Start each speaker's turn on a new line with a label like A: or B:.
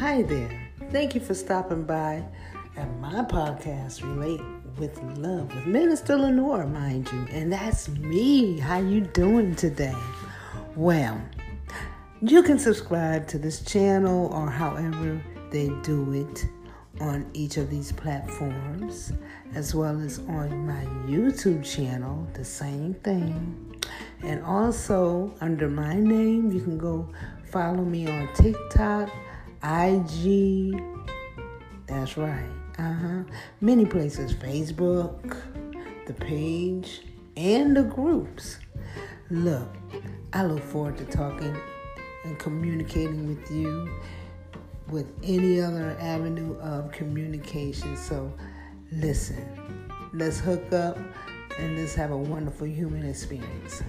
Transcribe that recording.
A: Hi there. Thank you for stopping by at my podcast, Relate with Love, with Minister Lenore, mind you. And that's me. How you doing today? Well, you can subscribe to this channel or however they do it on each of these platforms, as well as on my YouTube channel, the same thing. And also under my name, you can go follow me on TikTok, IG. That's right. Uh huh. Many places Facebook, the page, and the groups. Look, I look forward to talking and communicating with you with any other avenue of communication. So, listen, let's hook up and let's have a wonderful human experience.